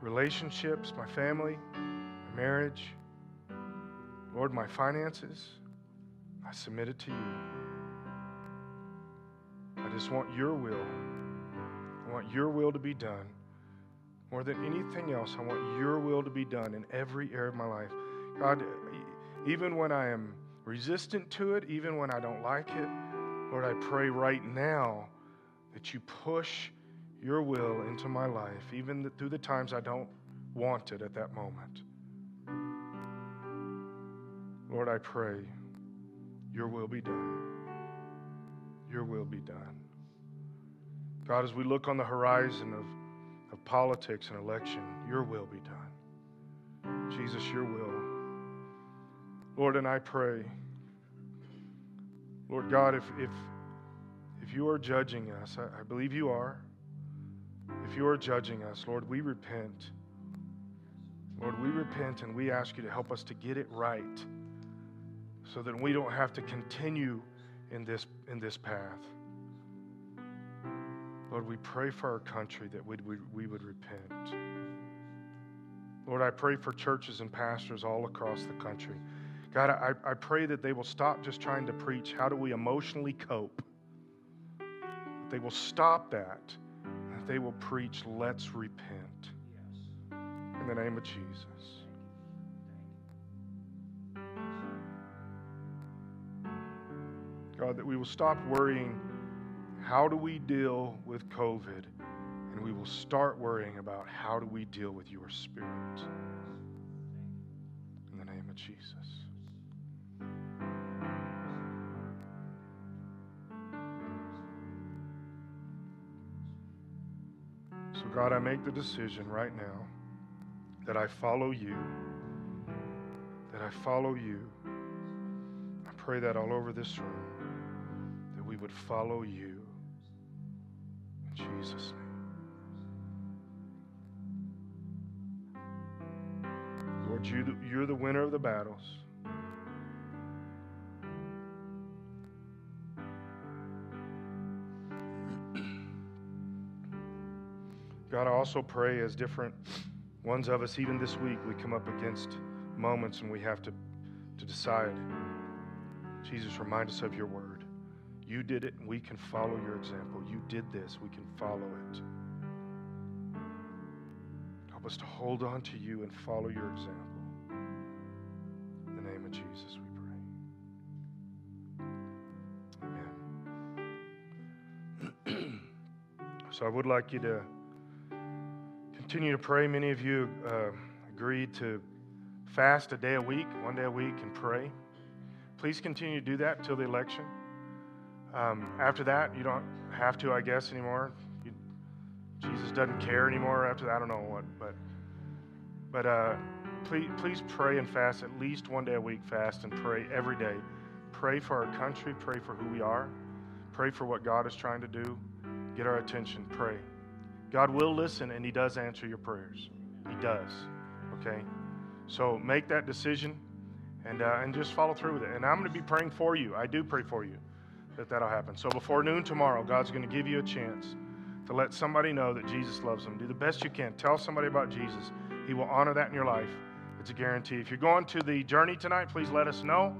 relationships, my family, my marriage, Lord, my finances, I submit it to you. I just want your will. I want your will to be done. More than anything else, I want your will to be done in every area of my life. God, even when I am resistant to it, even when I don't like it, Lord, I pray right now that you push your will into my life, even through the times I don't want it at that moment. Lord, I pray your will be done. Your will be done. God, as we look on the horizon of, of politics and election, your will be done. Jesus, your will. Lord, and I pray, Lord God, if, if, if you are judging us, I, I believe you are. If you are judging us, Lord, we repent. Lord, we repent and we ask you to help us to get it right. so that we don't have to continue in this, in this path. Lord, we pray for our country that we, we, we would repent. Lord, I pray for churches and pastors all across the country. God, I, I pray that they will stop just trying to preach how do we emotionally cope. That they will stop that. That they will preach, let's repent. In the name of Jesus. God, that we will stop worrying how do we deal with COVID, and we will start worrying about how do we deal with your spirit. In the name of Jesus. God, I make the decision right now that I follow you, that I follow you. I pray that all over this room, that we would follow you. In Jesus' name. Lord, you, you're the winner of the battles. God, I also pray as different ones of us, even this week, we come up against moments and we have to, to decide. Jesus, remind us of your word. You did it, and we can follow your example. You did this, we can follow it. Help us to hold on to you and follow your example. In the name of Jesus, we pray. Amen. so I would like you to continue to pray. Many of you uh, agreed to fast a day a week, one day a week, and pray. Please continue to do that until the election. Um, after that, you don't have to, I guess, anymore. You, Jesus doesn't care anymore after that. I don't know what, but but uh, please please pray and fast at least one day a week. Fast and pray every day. Pray for our country. Pray for who we are. Pray for what God is trying to do. Get our attention. Pray. God will listen and He does answer your prayers. He does. Okay? So make that decision and, uh, and just follow through with it. And I'm going to be praying for you. I do pray for you that that'll happen. So before noon tomorrow, God's going to give you a chance to let somebody know that Jesus loves them. Do the best you can. Tell somebody about Jesus. He will honor that in your life. It's a guarantee. If you're going to the journey tonight, please let us know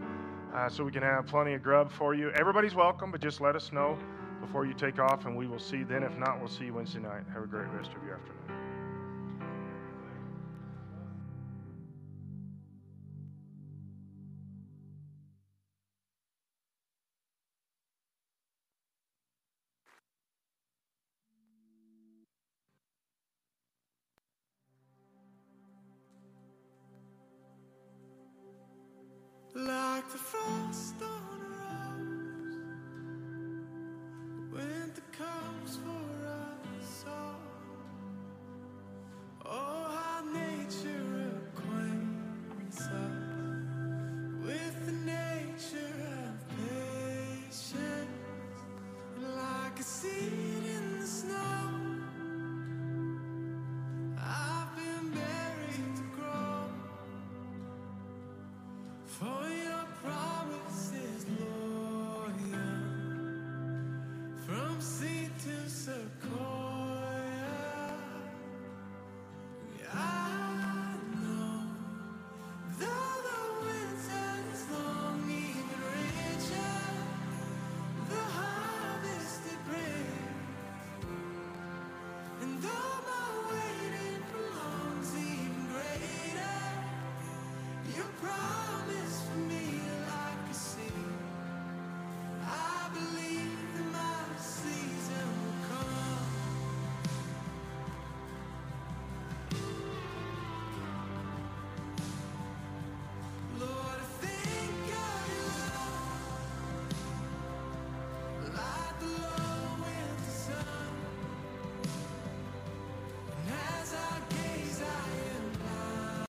uh, so we can have plenty of grub for you. Everybody's welcome, but just let us know before you take off, and we will see then. If not, we'll see you Wednesday night. Have a great rest of your afternoon.